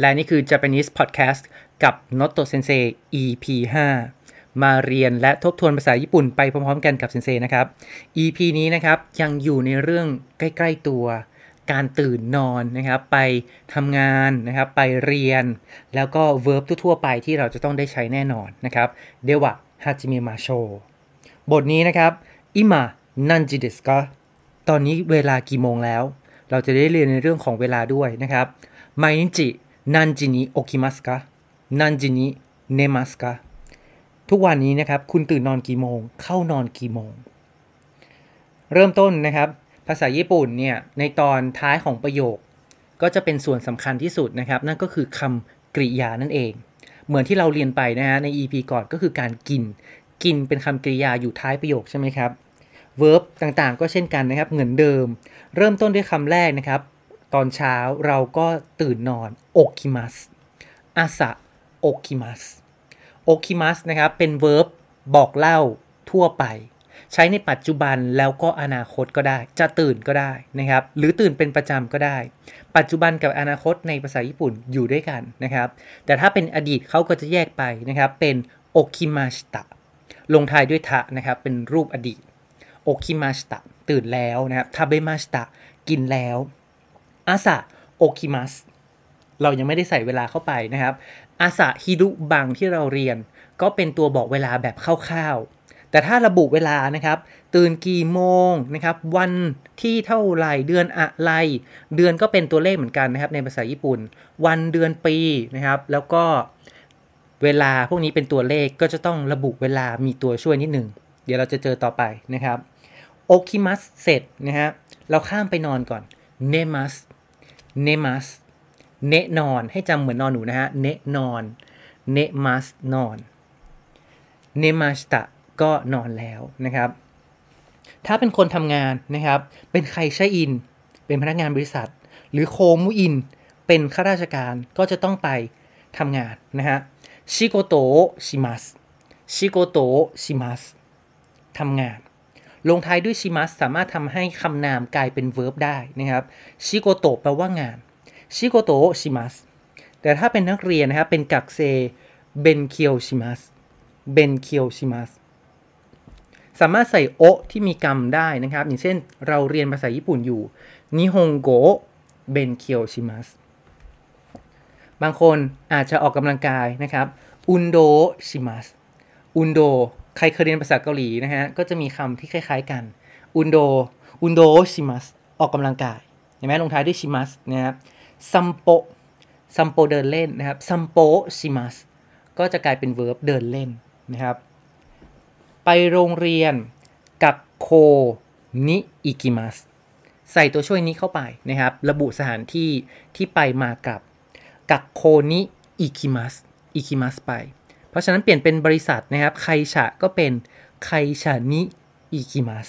และนี่คือ Japanese Podcast กับ Noto Sensei EP 5 มาเรียนและทบทวนภาษาญี่ปุ่นไปพร้อมๆกันกับ 先生 นะครับ EP นี้นะครับยังอยู่ในเรื่องใกล้ ๆตัว การตื่นนอนนะครับ ไปทำงานนะครับ ไปเรียน แล้วก็ verb ทั่วๆไปที่เราจะต้องได้ใช้แน่นอนนะครับでは始めましょう บทนี้นะครับ今何時ですか ตอนนี้เวลากี่โมงแล้ว เราจะได้เรียนในเรื่องของเวลาด้วยนะครับไมนิจิ นันจินิโอคิมัสกะนันจินิเนมัสกะทุกวันนี้นะครับ คุณตื่นนอนกี่โมง เข้านอนกี่โมง เริ่มต้นนะครับ ภาษาญี่ปุ่นเนี่ยในตอนท้ายของประโยค ก็จะเป็นส่วนสำคัญที่สุดนะครับ นั่นก็คือคำกริยานั่นเอง เหมือนที่เราเรียนไปนะฮะใน EP ก่อนก็คือการกิน กินเป็นคำกริยาอยู่ท้ายประโยคใช่ไหมครับ verb ต่างๆ ก็เช่นกันนะครับ เหมือนเดิม เริ่มต้นด้วยคำแรกนะครับ ตอนเช้าเราก็ตื่นนอนโอคิมัสอาสะโอคิมัสโอคิมัสนะครับ เป็น verb บอกเล่าทั่วไป ใช้ในปัจจุบันแล้วก็อนาคตก็ได้ จะตื่นก็ได้นะครับ หรือตื่นเป็นประจำก็ได้ ปัจจุบันกับอนาคตในภาษาญี่ปุ่นอยู่ด้วยกันนะครับ แต่ถ้าเป็นอดีตเขาก็จะแยกไปนะครับ เป็นโอคิมาชตะลงท้ายด้วยทะนะครับ เป็นรูปอดีตโอคิมาชตะตื่นแล้วนะครับทาเบมาชตะกินแล้ว อาสะโอคิมัสเรายังไม่ได้ใส่เวลาเข้าไปนะครับ อาสะฮิรุบังที่เราเรียน ก็เป็นตัวบอกเวลาแบบคร่าวๆ แต่ถ้าระบุเวลานะครับ ตื่นกี่โมงนะครับ วันที่เท่าไหร่เดือนอะไร เดือนก็เป็นตัวเลขเหมือนกันนะครับ ในภาษาญี่ปุ่น วันเดือนปีนะครับ แล้วก็เวลาพวกนี้เป็นตัวเลขก็จะต้องระบุเวลามีตัวช่วยนิดหนึ่ง เดี๋ยวเราจะเจอต่อไปนะครับโอคิมัสเสร็จนะฮะเราข้ามไปนอนก่อนเนมัส เนมัสเนนอน ให้จำเหมือนนอนหนูนะฮะ เนนอน เนมัสนอน เนมาสตะก็นอนแล้วนะครับ ถ้าเป็นคนทำงานนะครับ เป็นใครใช้อิน เป็นพนักงานบริษัท หรือโคมุอิน เป็นข้าราชการก็จะต้องไปทำงานนะฮะ ชิโกโตชิมัส ชิโกโตชิมัสทำงาน ลงท้ายด้วยชิมัสสามารถทำให้คำนามกลายเป็น verb ได้นะครับชิโกโตแปลว่างานชิโกโตชิมัสแต่ถ้าเป็นนักเรียนนะครับเป็นกักเซเบนเคียวชิมัสเบนเคียวชิมัสสามารถใส่ を ที่มีกรรมได้นะครับ อย่างเช่นเราเรียนภาษาญี่ปุ่นอยู่日本語勉強します บางคนอาจจะออกกำลังกายนะครับ運動します 運動 ใครเคยเรียนภาษาเกาหลีนะฮะ ก็จะมีคำที่คล้ายๆกัน 運動 運動します ออกกำลังกาย เห็นไหมลงท้ายด้วยします นะครับ 散歩 散歩 เดินเล่นนะครับ 散歩します ก็จะกลายเป็น verb เดินเล่นนะครับ ไปโรงเรียนกักโคนิอิกิมัส ใส่ตัวช่วยนี้เข้าไปนะครับ ระบุสถานที่ที่ไปมากับ กักโคนิอิกิมัส อิกิมัสไป ราะฉะนั้นเปลี่ยนเป็นบริษัทนะครับไคชะก็เป็นไคชะนิอิกิมัส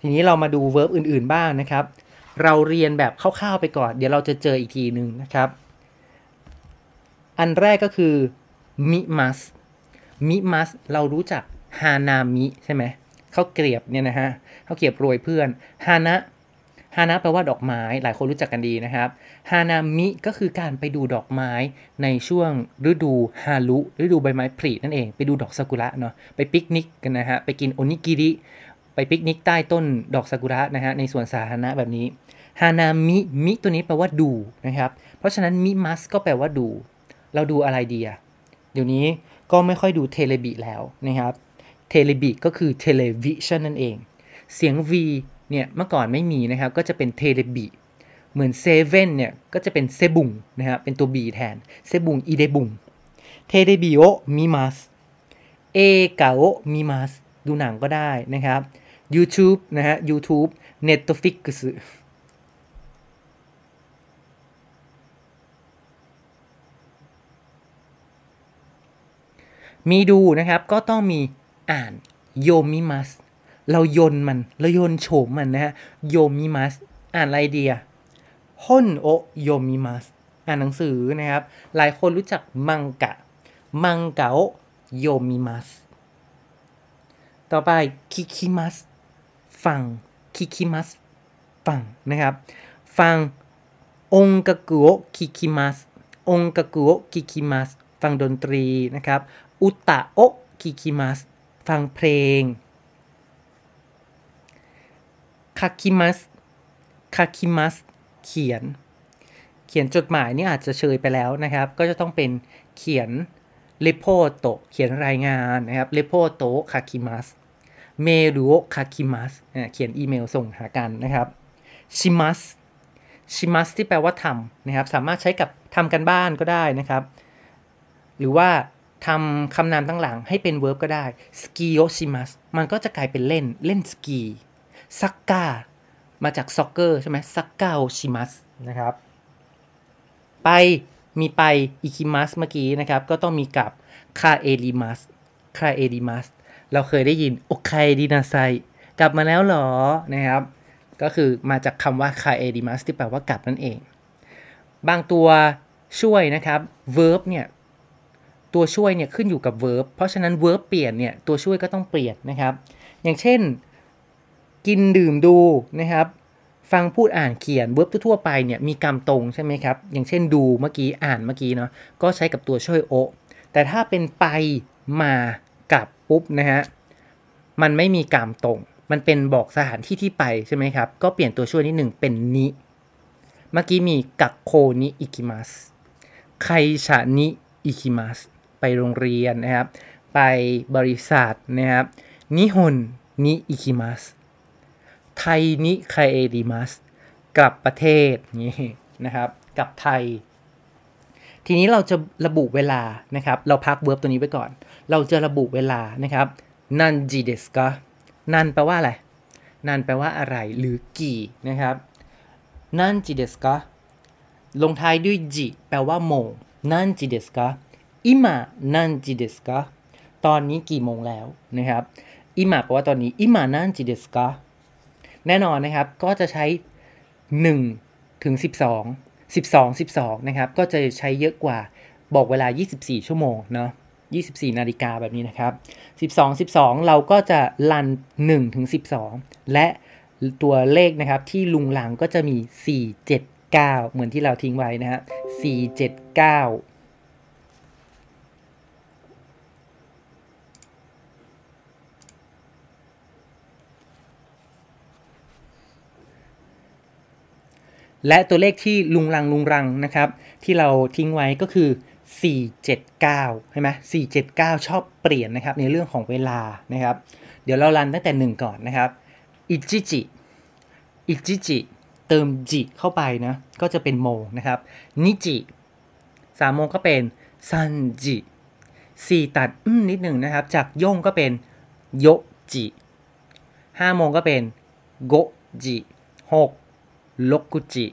ทีนี้เรามาดู verb อื่นๆบ้างนะครับ เราเรียนแบบคร่าวๆไปก่อน เดี๋ยวเราจะเจออีกทีหนึ่งนะครับ อันแรกก็คือ見ます 見ます เรารู้จัก 花見 ใช่ไหมเขาเกลียบเนี่ยนะฮะเขาเกลียบโรยเพื่อนฮานะ ฮานะแปลว่าดอกไม้ หลายคนรู้จักกันดีนะครับฮานามิก็คือการไปดูดอกไม้ในช่วงฤดูฮารุฤดูใบไม้ผลินั่นเอง ไปดูดอกซากุระเนาะไปปิกนิกกันนะฮะไปกิน おにぎり ไปปิกนิกใต้ต้นดอกซากุระนะฮะในสวนสาธารณะแบบนี้ฮานามิมิตัวนี้แปลว่าดูนะครับเพราะฉะนั้น見ます ก็แปลว่าดู เราดูอะไรดีอะเดี๋ยวนี้ก็ไม่ค่อยดู テレビ แล้วนะครับ テレビ ก็คือ television นั่นเอง เสียง V เนี่ยเมื่อก่อนไม่มีนะครับก็จะเป็น テレビ เหมือนเซเว่นเนี่ยก็จะเป็น セブン นะครับเป็นตัว B แทน セブン イレブン テレビを見ます 映画を見ます ดูหนังก็ได้นะครับ YouTube นะฮะ YouTube Netflix มีดูนะครับก็ต้องมีอ่านโยมิมัส เรายนมันเรายนโฉมมันนะฮะโยมิมัสอ่านอะไรเดีอะฮอนโอโยมิมัสอ่านหนังสือนะครับ หลายคนรู้จักมังกะ มังกะโอโยมิมัสต่อไปคิคิมัสฟังคิคิมัสฟังนะครับ ฟังองกากุโอคิคิมัสองกากุโอคิคิมัสฟังดนตรีนะครับ อุตะโอคิคิมัสฟังเพลง คาคิมัสคาคิมัสเขียน เขียนจดหมายนี่อาจจะเชยไปแล้วนะครับ ก็จะต้องเป็นเขียน レポート เขียนรายงานนะครับレポート書きます メールを書きます เขียนอีเมลส่งหากันนะครับします します ที่แปลว่าทำนะครับ สามารถใช้กับทำการบ้านก็ได้นะครับ หรือว่าทำคำนามตั้งหลังให้เป็น verb ก็ได้ スキーをします มันก็จะกลายเป็นเล่นเล่นสกี サッカー มาจาก soccer ใช่ไหม サッカーをしますนะครับ ไปมีไป行きます เมื่อกี้นะครับ ก็ต้องมีกับ帰ります 帰ります เราเคยได้ยินおかえりなさい กลับมาแล้วหรอนะครับ ก็คือมาจากคำว่า 帰ります ที่แปลว่ากลับนั่นเอง บางตัวช่วยนะครับ verb เนี่ยตัวช่วยเนี่ยขึ้นอยู่กับ verb เพราะฉะนั้น verb เปลี่ยนเนี่ยตัวช่วยก็ต้องเปลี่ยนนะครับ อย่างเช่น กินดื่มดูนะครับ ฟังพูดอ่านเขียน verb ทั่วไปเนี่ยมีกรรมตรงใช่ไหมครับ อย่างเช่นดูเมื่อกี้อ่านเมื่อกี้เนาะก็ใช้กับตัวช่วยโอ แต่ถ้าเป็นไปมากับปุ๊บนะฮะมันไม่มีกรรมตรง มันเป็นบอกสถานที่ที่ไปใช่ไหมครับ ก็เปลี่ยนตัวช่วยนิดหนึ่งเป็นนิ เมื่อกี้มีกักโคนิอิคิมัสไคชานิอิคิมัสไปโรงเรียนนะครับ ไปบริษัทนะครับนิฮนนิอิคิมัส ไทยนิไคเอดิมัสกลับประเทศนี่นะครับกลับไทย ทีนี้เราจะระบุเวลานะครับ เราพักเวิร์บตัวนี้ไว้ก่อน เราจะระบุเวลานะครับนันจิเดสกะนันแปลว่าอะไรนันแปลว่าอะไรหรือกี่นะครับนันจิเดสกะลงท้ายด้วยจิแปลว่าโมงนันจิเดสกะอิมานันจิเดสกะตอนนี้กี่โมงแล้วนะครับอิมาแปลว่าตอนนี้อิมานันจิเดสก แน่นอนนะครับก็จะใช้ 1 ถึง 12 12 12นะครับก็จะใช้เยอะกว่าบอกเวลา 24 ชั่วโมงเนาะ24 นาฬิกาแบบนี้นะครับ 12 12 เราก็จะลัน1ถึง12 และตัวเลขนะครับที่ลุงหลังก็จะมี 4 7 9 เหมือนที่เราทิ้งไว้นะฮะ4 7 9 และตัวเลขที่ลุงรังลุงรังนะครับ ที่เราทิ้งไว้ก็คือ 479 ใช่ไหม479 ชอบเปลี่ยนนะครับ ในเรื่องของเวลานะครับ เดี๋ยวเรารันตั้งแต่ 1 ก่อนนะครับอิจิจิอิจิจิเติมจิเข้าไปนะก็จะเป็นโมนะครับนิจิสามโมงก็เป็นซันจิสี่ตัดนิดหนึ่งนะครับ จากย่งก็เป็นโยจิห้าโมงก็เป็นโกจิหก ลกุจิ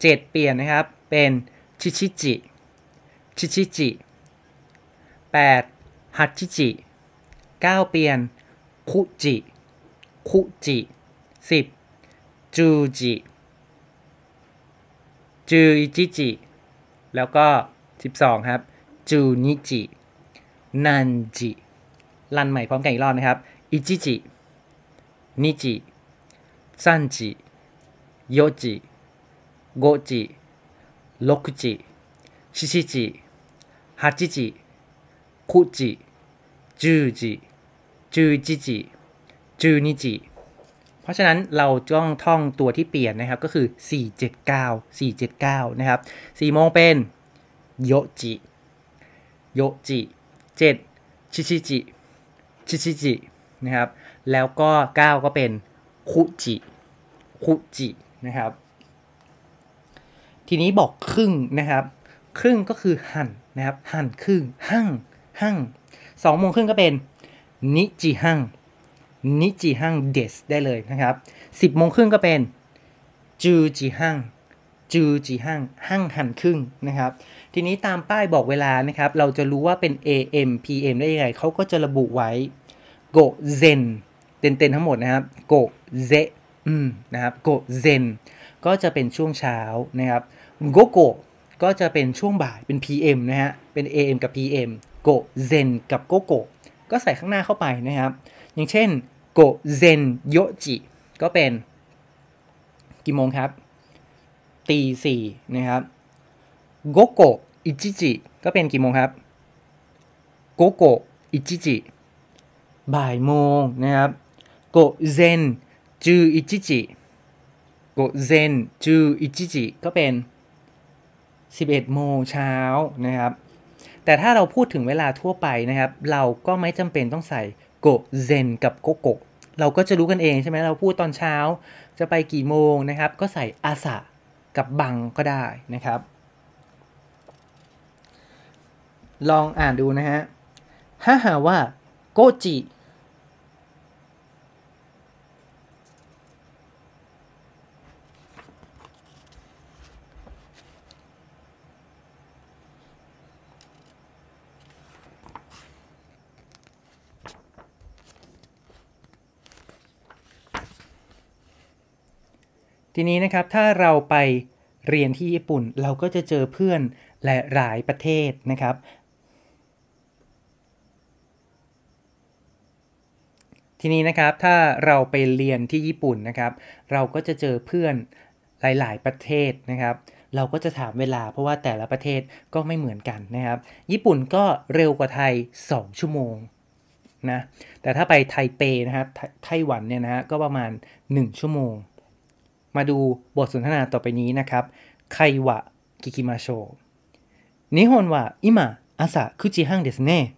เจ็ดเปลี่ยนนะครับ เป็นชิชิจิชิชิจิแปดฮัจิจิเก้าเปลี่ยนคุจิคุจิสิบจูจิจูอิจิจิแล้วก็12ครับ จูนิจิ นันจิลันใหม่พร้อมกันอีกรอบนะครับ อิจิจิ นิจิซันจิ โยจิโกจิโลกุจิชิชิจิฮัจิจิคุจิจูจิจูจิจิจูนิจิเพราะฉะนั้นเราต้องท่องตัวที่เปลี่ยนนะครับก็คือ 479 479 นะครับ4โมงเป็นโยจิโยจิ7ชิชิจิชิชิจินะครับ แล้วก็ 9 ก็เป็นคุจิคุจิ นะครับ ทีนี้บอกครึ่งนะครับ ครึ่งก็คือหั่นนะครับ หั่นครึ่งหั่งหั่งสองโมงครึ่งก็เป็นนิจิหั่งนิจิฮังเดสได้เลยนะครับสิบโมงครึ่งก็เป็นจูจิฮังจูจิฮังหั่งหันครึ่งนะครับ ทีนี้ตามป้ายบอกเวลานะครับ เราจะรู้ว่าเป็น AM PM ได้ยังไงเขาก็จะระบุไว้午前 เต็นๆทั้งหมดนะครับごぜ อืมนะครับ午前 ก็จะเป็นช่วงเช้านะครับโกโกก็จะเป็นช่วงบ่ายเป็น PM นะฮะเป็น AM กับ PM 午前 กับ 午後 ก็ใส่ข้างหน้าเข้าไปนะครับ อย่างเช่น午前四時 ก็เป็นกี่โมงครับตีสี่นะครับโกโกอิจิจิก็เป็นกี่โมงครับโกโกอิจิจิบ่ายโมงนะครับโกเซน จูอิจิจิโกเซนจูอิจิจิก็เป็น 11 โมงเช้านะครับ แต่ถ้าเราพูดถึงเวลาทั่วไปนะครับ เราก็ไม่จำเป็นต้องใส่ 午前 กับ 午後 เราก็จะรู้กันเองใช่ไหมเราพูดตอนเช้าจะไปกี่โมงนะครับ ก็ใส่ 朝กับบังก็ได้นะครับ ลองอ่านดูนะฮะถ้าหาว่าโกจิ ทีนี้นะครับถ้าเราไปเรียนที่ญี่ปุ่นเราก็จะเจอเพื่อนและหลายประเทศนะครับ ทีนี้นะครับถ้าเราไปเรียนที่ญี่ปุ่นนะครับ เราก็จะเจอเพื่อนหลาย ๆ ประเทศนะครับ เราก็จะถามเวลาเพราะว่าแต่ละประเทศก็ไม่เหมือนกันนะครับ ญี่ปุ่นก็เร็วกว่าไทย 2 ชั่วโมงนะแต่ถ้าไปไทเปนะครับไต้หวันเนี่ยนะฮะก็ประมาณ 1 ชั่วโมง มาดูบทสนทนาต่อไปนี้นะครับไควะกิคิมาโช日本は今朝9時半ですね。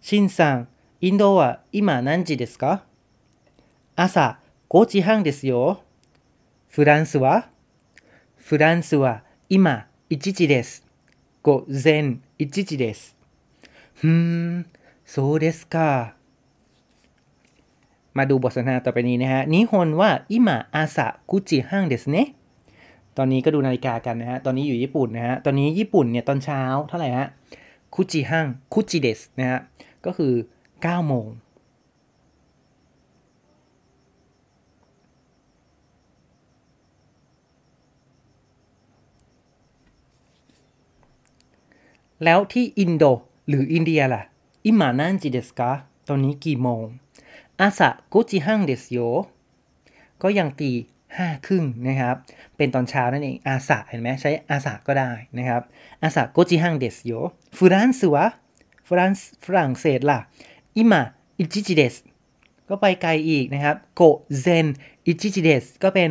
しんさん、インドは今何時ですか朝5時半ですよ。フランスはフランスは今1時です。午前1時です。ふーん、そうですか。 มาดูบทสนทนาต่อไปนี้นะฮะนิฮนว่าอิมาอาสะกุจิฮังเดสเนะตอนนี้ก็ดูนาฬิกากันนะฮะ ตอนนี้อยู่ญี่ปุ่นนะฮะ ตอนนี้ญี่ปุ่นเนี่ยตอนเช้าเท่าไหร่ฮะ คุจิฮังคุจิเดสนะฮะ ก็คือ9โมงแล้วที่ インド หรืออินเดียล่ะ 今何時ですか ตอนนี้กี่โมง 朝五時半ですよ ก็ยังตีห้าครึ่งนะครับ เป็นตอนเช้านั่นเอง 朝 เห็นไหมใช้ 朝 ก็ได้นะครับ 朝五時半ですよ フランスは フランス ฝรั่งเศสล่ะ 今一時です ก็ไปไกลอีกนะครับ 午前一時です ก็เป็น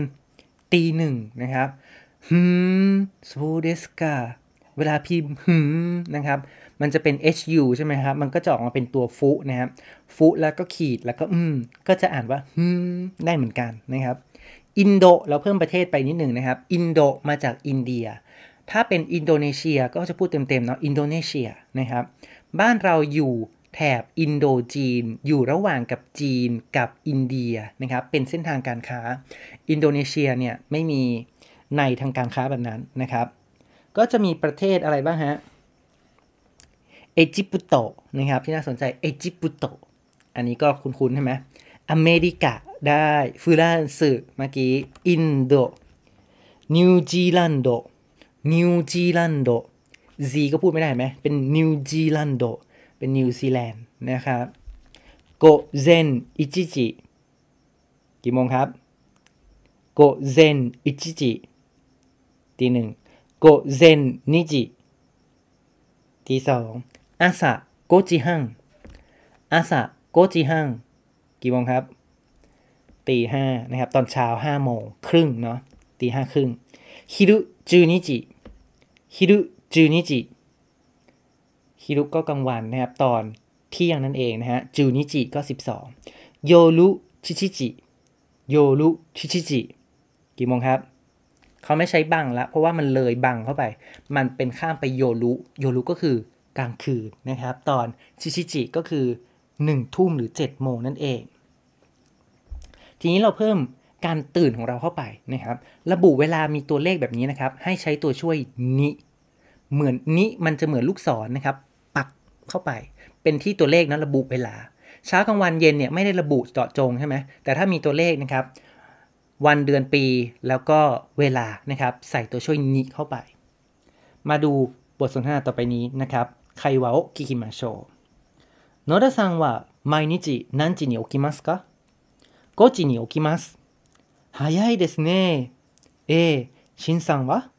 ตีหนึ่งนะครับふーん そうですか เวลาพิมพ์ ふーん นะครับ มันจะเป็น hu ใช่ไหมครับ มันก็จะออกมาเป็นตัวฟุนะครับ ฟุแล้วก็ขีดแล้วก็อืม ก็จะอ่านว่าฮึมได้เหมือนกันนะครับ インド เราเพิ่มประเทศไปนิดหนึ่งนะครับ インド มาจากอินเดีย ถ้าเป็นอินโดนีเซียก็จะพูดเต็มๆเนาะ อินโดนีเซียนะครับ บ้านเราอยู่แถบอินโดจีน อยู่ระหว่างกับจีนกับอินเดียนะครับ เป็นเส้นทางการค้า อินโดนีเซียเนี่ยไม่มีในทางการค้าแบบนั้นนะครับ ก็จะมีประเทศอะไรบ้างฮะ エジプト นะครับที่น่าสนใจ エジプト อันนี้ก็คุ้นๆใช่ไหมอเมริกาได้フランス เมื่อกี้ インド นิวซีแลนด์นิวซีแลนด์ซีก็พูดไม่ได้ไหมเป็น ニュージーランドเป็น ニュージーランド นะครับ 午前一時 กี่โมงครับ午前一時 ตีหนึ่ง 午前二時 ตีสอง 朝五時半 朝五時半 กี่โมงครับตีห้านะครับ ตอนเช้าห้าโมงครึ่งเนาะตีห้าครึ่งฮิรุจูนิจิฮิรุจูนิจิฮิรุก็กลางวันนะครับ ตอนเที่ยงนั่นเองนะฮะจูนิจิก็สิบสองโยรุชิชิจิโยรุชิชิจิกี่โมงครับ เขาไม่ใช้บังละเพราะว่ามันเลยบังเข้าไป มันเป็นข้ามไปโยรุโยรุก็คือ กลางคืนนะครับ ตอนชิชิจิก็คือ 1 ทุ่มหรือ 7 โมงนั่นเอง ทีนี้เราเพิ่มการตื่นของเราเข้าไปนะครับ ระบุเวลามีตัวเลขแบบนี้นะครับ ให้ใช้ตัวช่วยนิเหมือนนิมันจะเหมือนลูกศรนนะครับ ปักเข้าไป เป็นที่ตัวเลขนะระบุเวลา เช้ากลางวันเย็นเนี่ยไม่ได้ระบุเจาะจงใช่ไหมแต่ถ้ามีตัวเลขนะครับ วันเดือนปีแล้วก็เวลานะครับ ใส่ตัวช่วยนิเข้าไป มาดูบทสนทนาต่อไปนี้นะครับ 会話を聞きましょう。野田さんは毎日何時に起きますか ?5 時に起きます。早いですね。ええ、 しんさんは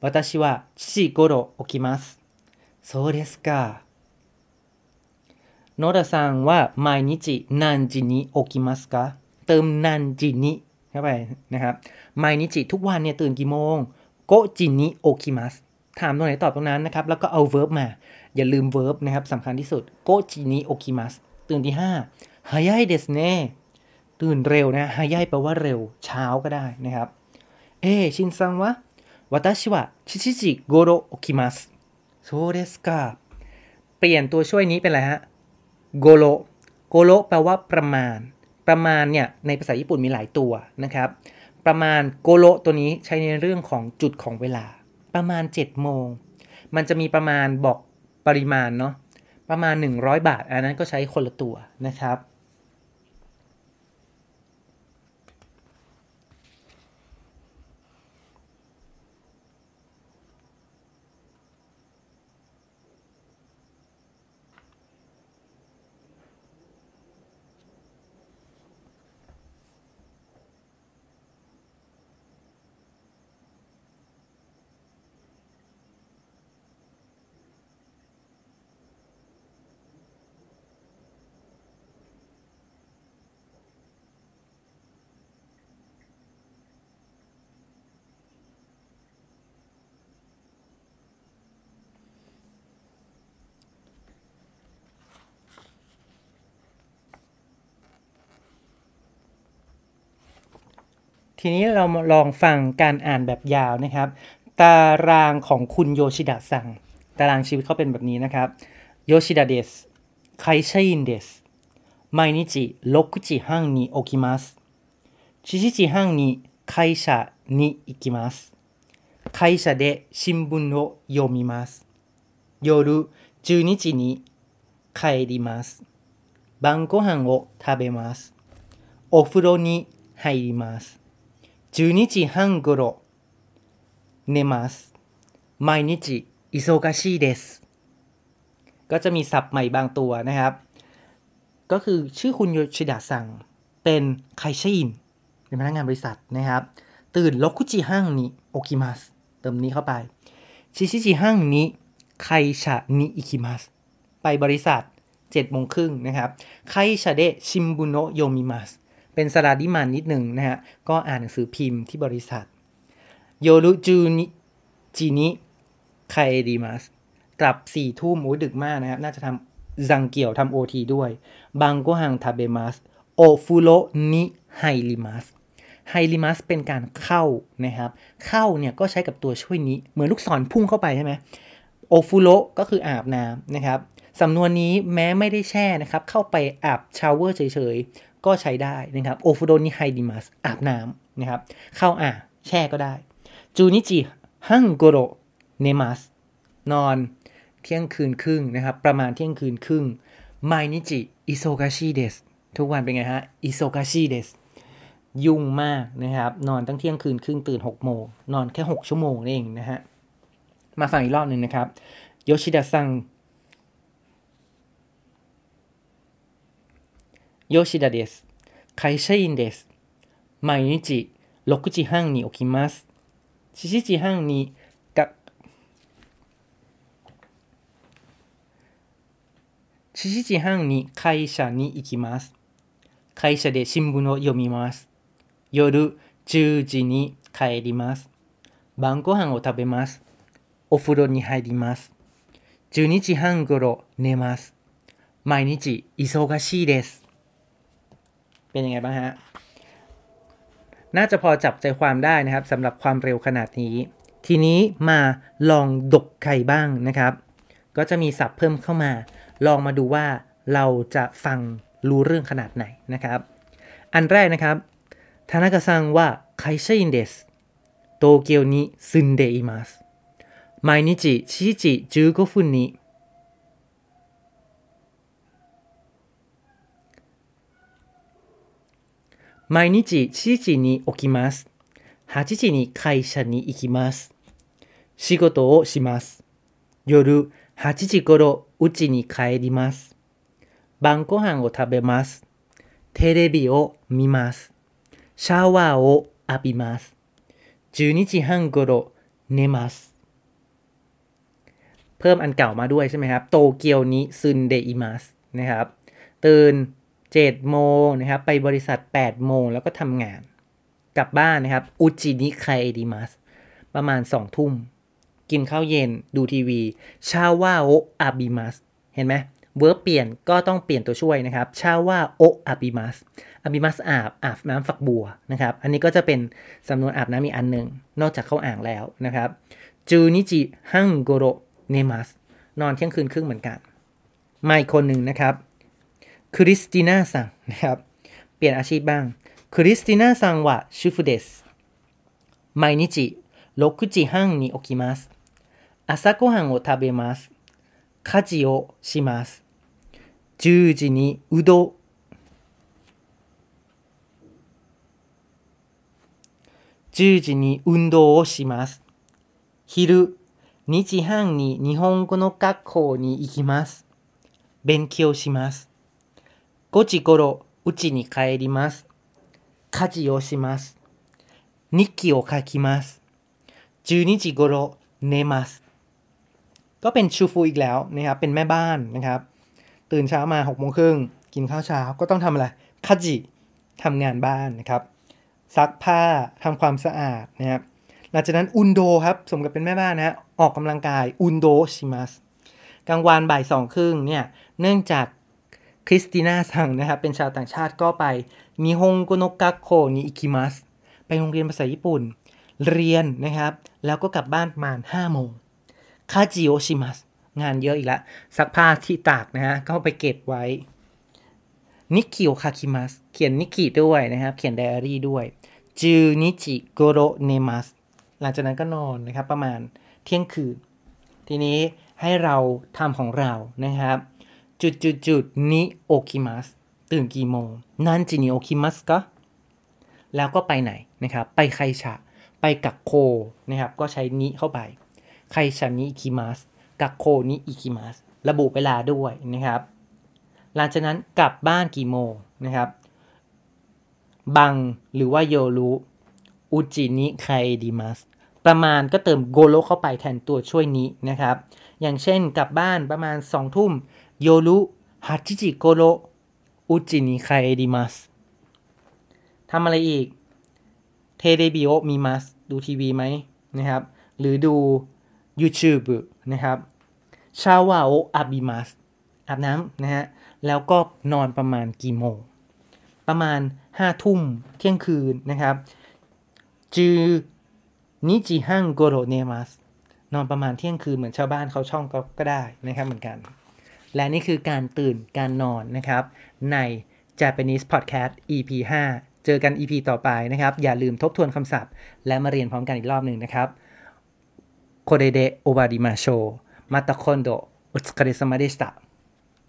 私は7時頃起きます。そうですか。โนดาซังว่า毎日何時に起きますかเติมนันจินิเข้าไปนะครับ毎日ทุกวันเนี่ยตื่นกี่โมงโกจินิโอคิมัส ถามตรงไหนตอบตรงนั้นนะครับ แล้วก็เอา verb มา อย่าลืม verb นะครับสำคัญที่สุด 5時に起きますตื่นที่5้ายายเดสเน่ตื่นเร็วนะฮายายแปลว่าเร็ว เช้าก็ได้นะครับ เอชินซังวะวาตาชิวะชิชิจิโกโรโอคิมัสโซเดสกาเปลี่ยนตัวช่วยนี้เป็นอะไรฮะโกโรโกโรแปลว่าประมาณ ประมาณเนี่ยในภาษาญี่ปุ่นมีหลายตัวนะครับ ประมาณโกโรตัวนี้ใช้ในเรื่องของจุดของเวลา ประมาณ 7 โมง มันจะมีประมาณบอกปริมาณเนาะประมาณ 100 บาท อันนั้นก็ใช้คนละตัวนะครับ ทีนี้เรามาลองฟังการอ่านแบบยาวนะครับ ตารางของคุณโยชิดะสั่ง ตารางชีวิตเขาเป็นแบบนี้นะครับโยชิดะเดสไคชัยนเดส毎日6時半に起きます7時半に会社に行きます会社で新聞を読みます夜12時に帰ります晩ご飯を食べますお風呂に入ります 12時半ごろ寝ます毎日忙しいですก็จะมีศัพท์ใหม่บางตัวนะครับ ก็คือชื่อคุณโยชิดะสั่งเป็นไคชินเป็นพนักงานบริษัทนะครับ ตื่น6คุจิห้างนี้โอคิมัสเติมนี้เข้าไปชิชิจิห้างนี้ไคชะนิอิคิมัสไปบริษัท7โมงครึ่งนะครับไคชะเดะชิมบุโนะโยมิมัส เป็น サラリーマン นิดหนึ่งนะฮะ ก็อ่านหนังสือพิมพ์ที่บริษัท 夜10時に帰ります กลับสี่ทุ่มโอ้ดึกมากนะครับ น่าจะทำ 残業 ทำ OT ด้วย 晩ご飯食べます お風呂に入ります 入ります เป็นการเข้านะครับ เข้าเนี่ยก็ใช้กับตัวช่วย に เหมือนลูกศรพุ่งเข้าไปใช่ไหม お風呂 ก็คืออาบน้ำนะครับสำนวนนี้แม้ไม่ได้แช่นะครับ เข้าไปอาบ shower เฉย ก็ใช้ได้นะครับ お風呂に入ります อาบน้ำนะครับเข้าอ่างแช่ก็ได้ 12時半ごろ寝ます นอนเที่ยงคืนครึ่งนะครับ ประมาณเที่ยงคืนครึ่ง 毎日忙しいです ทุกวันเป็นไงฮะ 忙しいですยุ่งมากนะครับ นอนตั้งเที่ยงคืนครึ่งตื่น 6 โมง นอนแค่ 6 ชั่วโมงเองนะฮะ มาฟังอีกรอบหนึ่งนะครับโยชิดะซัง 吉田です。会社員です。毎日6時半に起きます。7時半にが、7時半に会社に行きます。会社で新聞を読みます。夜10時に帰ります。晩ご飯を食べます。お風呂に入ります。12時半ごろ寝ます。毎日忙しいです。 เป็นยังไงบ้างฮะ น่าจะพอจับใจความได้นะครับสำหรับความเร็วขนาดนี้ ทีนี้มาลองดกไข่บ้างนะครับ ก็จะมีศัพท์เพิ่มเข้ามา ลองมาดูว่าเราจะฟังรู้เรื่องขนาดไหนนะครับ อันแรกนะครับทานากะซังว่าไคชัยนเดสโตเกียวนี้ซึนเดอิมัส毎日7時15分に 毎日7時に起きます。8時に会社に行きます。仕事をします。夜8時頃家に帰ります。晩ご飯を食べます。テレビを見ます。シャワーを浴びます。 12時半頃寝ますเพิ่มอันเก่ามาด้วยใช่ไหมครับ โตเกียวนิซึนเดอิมัสนะครับ ตื่น 7 โมงนะครับ ไปบริษัท 8 โมงแล้วก็ทำงาน กลับบ้านนะครับ うちに帰ります ประมาณ 2 ทุ่ม กินข้าวเย็นดูทีวี シャワーを浴びます เห็นไหม verb เปลี่ยนก็ต้องเปลี่ยนตัวช่วยนะครับ シャワーを浴びます 浴びます อาบอาบน้ำฝักบัวนะครับ อันนี้ก็จะเป็นสำนวนอาบน้ำอีกอันหนึ่งนอกจากเข้าอ่างแล้วนะครับ 12時半ごろ寝ます นอนเที่ยงคืนครึ่งเหมือนกันมาอีกคนหนึ่งนะครับ คริสติน่าซังนะครับ เปลี่ยนอาชีพบ้าง คริสติน่าซังว่าชูฟุเดส毎日6時半に起きます。朝ごはんを食べます。家事をします。10時にうどん、10時に運動をします。昼、2時半に日本語の学校に行きます。勉強します。 5時頃、家に帰ります。家事をします。日記を書きます。12時頃寝ます。ก็เป็นชูฟูอีกแล้วนะครับ เป็นแม่บ้านนะครับ ตื่นเช้ามา6โมงครึ่งกินข้าวเช้าก็ต้องทำอะไรคาจิทำงานบ้านนะครับ ซักผ้าทำความสะอาดนะครับ หลังจากนั้นอุนโดครับ สมกับเป็นแม่บ้านนะฮะออกกำลังกายอุนโดชิมัสกลางวันบ่ายสองครึ่งเนี่ย เนื่องจาก คริสติน่า さん นะครับเป็นชาวต่างชาติก็ไป 日本語の学校に行きます ไปโรงเรียนภาษาญี่ปุ่น เรียนนะครับ แล้วก็กลับบ้านประมาณ5โมงคาจิโอชิมัสงานเยอะอีกล้วซักผ้าที่ตากนะฮะก็ไปเก็บไว้ 日記を書きます เขียน 日記 ด้วยนะครับ เขียนไดอารี่ด้วย 12時ごろ寝ます หลังจากนั้นก็นอนนะครับ ประมาณเที่ยงคืน ทีนี้ให้เราทำของเรานะครับ จุดจุดจุด に起きます ตื่นกี่โมง 何時に起きますか แล้วก็ไปไหนนะครับ ไปไคชะ ไปกักโคนะครับ ก็ใช้ に เข้าไป 会社に行きます 学校に行きます ระบุเวลาด้วยนะครับ หลังจากนั้นกลับบ้านกี่โมงนะครับ 晩 หรือว่า 夜 うちに帰ります ประมาณก็เติม ごろ เข้าไปแทนตัวช่วย に นะครับ อย่างเช่นกลับบ้านประมาณสองทุ่ม 夜8時ごろうちに帰ります ทำอะไรอีก テレビを見ます ดูทีวีไหมนะครับ หรือดู YouTube นะครับシャワーを浴びますอาบน้ำนะฮะ แล้วก็นอนประมาณกี่โมง ประมาณห้าทุ่มเที่ยงคืนนะครับ จือนิจิฮังโกโรเนมัสนอนประมาณเที่ยงคืนเหมือนชาวบ้านเขาช่องก็ก็ได้นะครับเหมือนกัน และนี่คือการตื่นการนอนนะครับ ใน Japanese Podcast EP 5 เจอกัน EP ต่อไปนะครับ อย่าลืมทบทวนคำศัพท์ และมาเรียนพร้อมกันอีกรอบหนึ่งนะครับโคเดเดโอบาดิมาโชมาตะคอ